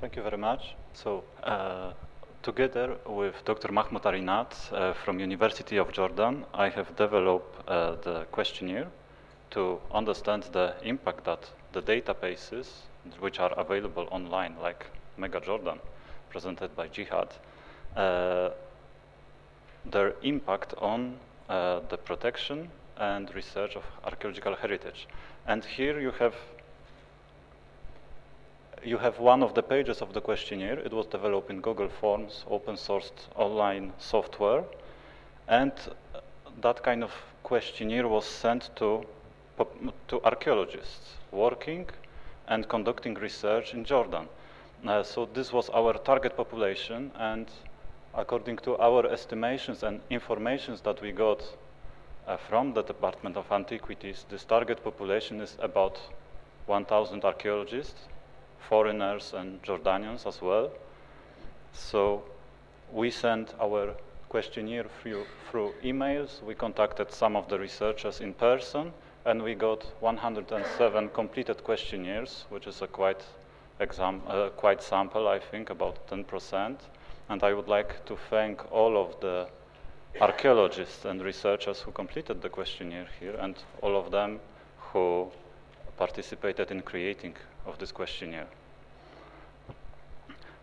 Thank you very much. So, uh, together with Dr. Mahmoud Arinat uh, from University of Jordan, I have developed uh, the questionnaire to understand the impact that the databases which are available online, like Mega Jordan, presented by Jihad, uh, their impact on uh, the protection and research of archaeological heritage. And here you have you have one of the pages of the questionnaire. It was developed in Google Forms, open sourced online software. And that kind of questionnaire was sent to, to archaeologists working and conducting research in Jordan. Uh, so this was our target population and according to our estimations and informations that we got uh, from the Department of Antiquities, this target population is about 1,000 archaeologists foreigners and Jordanians as well. So we sent our questionnaire through, through emails. We contacted some of the researchers in person, and we got 107 completed questionnaires, which is a quite, exam, uh, quite sample, I think, about 10%. And I would like to thank all of the archaeologists and researchers who completed the questionnaire here, and all of them who participated in creating of this questionnaire.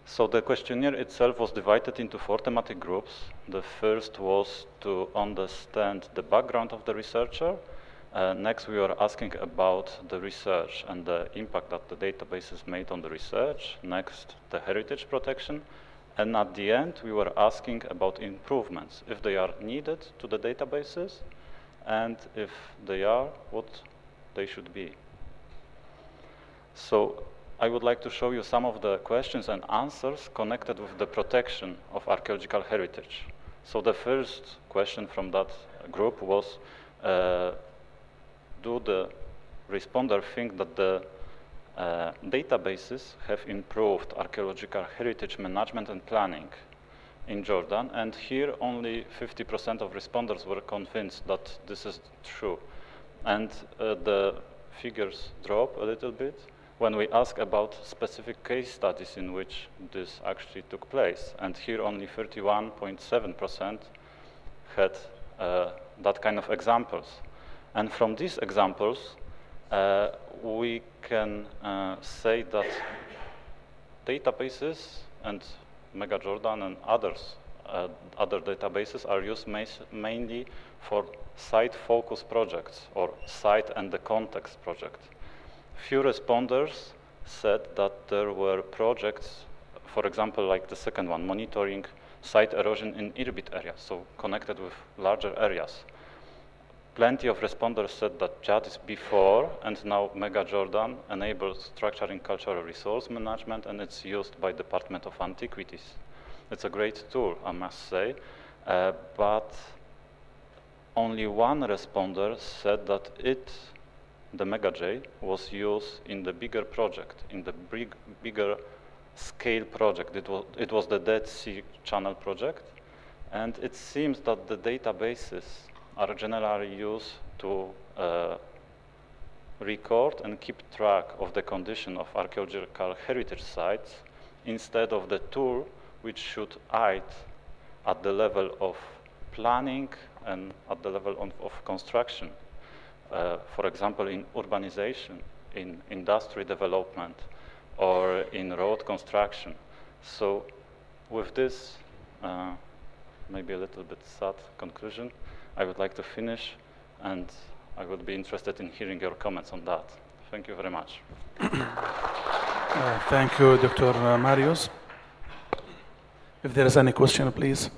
So the questionnaire itself was divided into four thematic groups. The first was to understand the background of the researcher. Uh, next, we were asking about the research and the impact that the databases made on the research. Next, the heritage protection. And at the end, we were asking about improvements, if they are needed to the databases, and if they are, what they should be. So I would like to show you some of the questions and answers connected with the protection of archaeological heritage. So the first question from that group was, uh, do the responder think that the uh, databases have improved archaeological heritage management and planning in Jordan? And here only 50% of responders were convinced that this is true. And uh, the figures drop a little bit when we ask about specific case studies in which this actually took place. And here only 31.7% had uh, that kind of examples. And from these examples, uh, we can uh, say that databases and MegaJordan and others, uh, other databases are used mainly for site focus projects or site and the context project few responders said that there were projects, for example, like the second one, monitoring site erosion in Irbid areas, so connected with larger areas. Plenty of responders said that JADIS before and now Mega Jordan enables structuring cultural resource management and it's used by Department of Antiquities. It's a great tool, I must say, uh, but only one responder said that it the MegaJ was used in the bigger project, in the big, bigger scale project. It was, it was the Dead Sea Channel project. And it seems that the databases are generally used to uh, record and keep track of the condition of archaeological heritage sites instead of the tool which should aid at the level of planning and at the level of, of construction uh, for example, in urbanization, in industry development, or in road construction. So with this, uh, maybe a little bit sad conclusion, I would like to finish, and I would be interested in hearing your comments on that. Thank you very much. uh, thank you, Dr. Marius. If there is any question, please.